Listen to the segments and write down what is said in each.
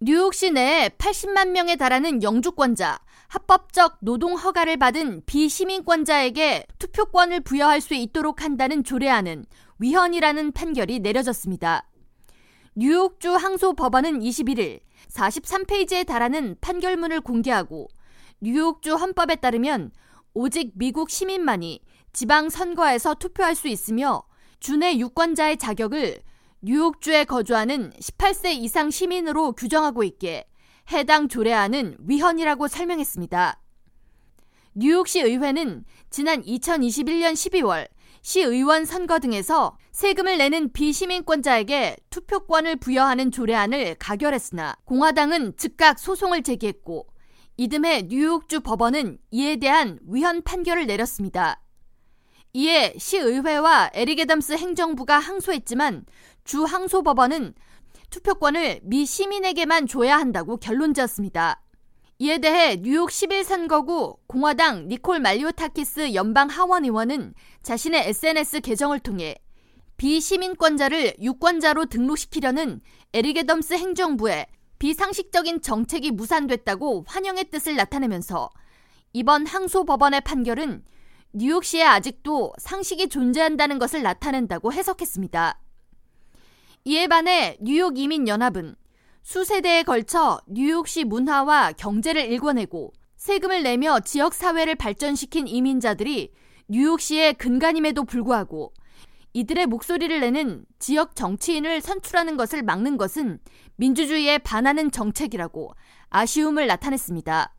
뉴욕 시 내에 80만 명에 달하는 영주권자, 합법적 노동 허가를 받은 비시민권자에게 투표권을 부여할 수 있도록 한다는 조례안은 위헌이라는 판결이 내려졌습니다. 뉴욕주 항소 법원은 21일 43페이지에 달하는 판결문을 공개하고 뉴욕주 헌법에 따르면 오직 미국 시민만이 지방 선거에서 투표할 수 있으며 주내 유권자의 자격을 뉴욕주에 거주하는 18세 이상 시민으로 규정하고 있기에 해당 조례안은 위헌이라고 설명했습니다. 뉴욕시 의회는 지난 2021년 12월 시의원 선거 등에서 세금을 내는 비시민권자에게 투표권을 부여하는 조례안을 가결했으나 공화당은 즉각 소송을 제기했고 이듬해 뉴욕주 법원은 이에 대한 위헌 판결을 내렸습니다. 이에 시의회와 에릭 애덤스 행정부가 항소했지만 주 항소법원은 투표권을 미 시민에게만 줘야 한다고 결론 지었습니다. 이에 대해 뉴욕 11선거구 공화당 니콜 말리오타키스 연방 하원 의원은 자신의 SNS 계정을 통해 비시민권자를 유권자로 등록시키려는 에릭 애덤스 행정부의 비상식적인 정책이 무산됐다고 환영의 뜻을 나타내면서 이번 항소 법원의 판결은 뉴욕시에 아직도 상식이 존재한다는 것을 나타낸다고 해석했습니다. 이에 반해 뉴욕 이민 연합은 수세대에 걸쳐 뉴욕시 문화와 경제를 일궈내고 세금을 내며 지역 사회를 발전시킨 이민자들이 뉴욕시의 근간임에도 불구하고 이들의 목소리를 내는 지역 정치인을 선출하는 것을 막는 것은 민주주의에 반하는 정책이라고 아쉬움을 나타냈습니다.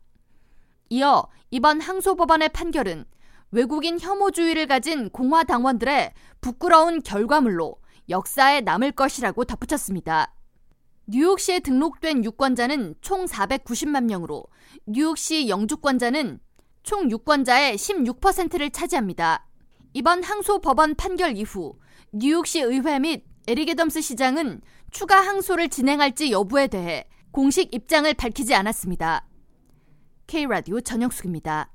이어 이번 항소법원의 판결은 외국인 혐오주의를 가진 공화 당원들의 부끄러운 결과물로 역사에 남을 것이라고 덧붙였습니다. 뉴욕시에 등록된 유권자는 총 490만 명으로 뉴욕시 영주권자는 총 유권자의 16%를 차지합니다. 이번 항소 법원 판결 이후 뉴욕시 의회 및 에릭 애덤스 시장은 추가 항소를 진행할지 여부에 대해 공식 입장을 밝히지 않았습니다. K라디오 전영숙입니다.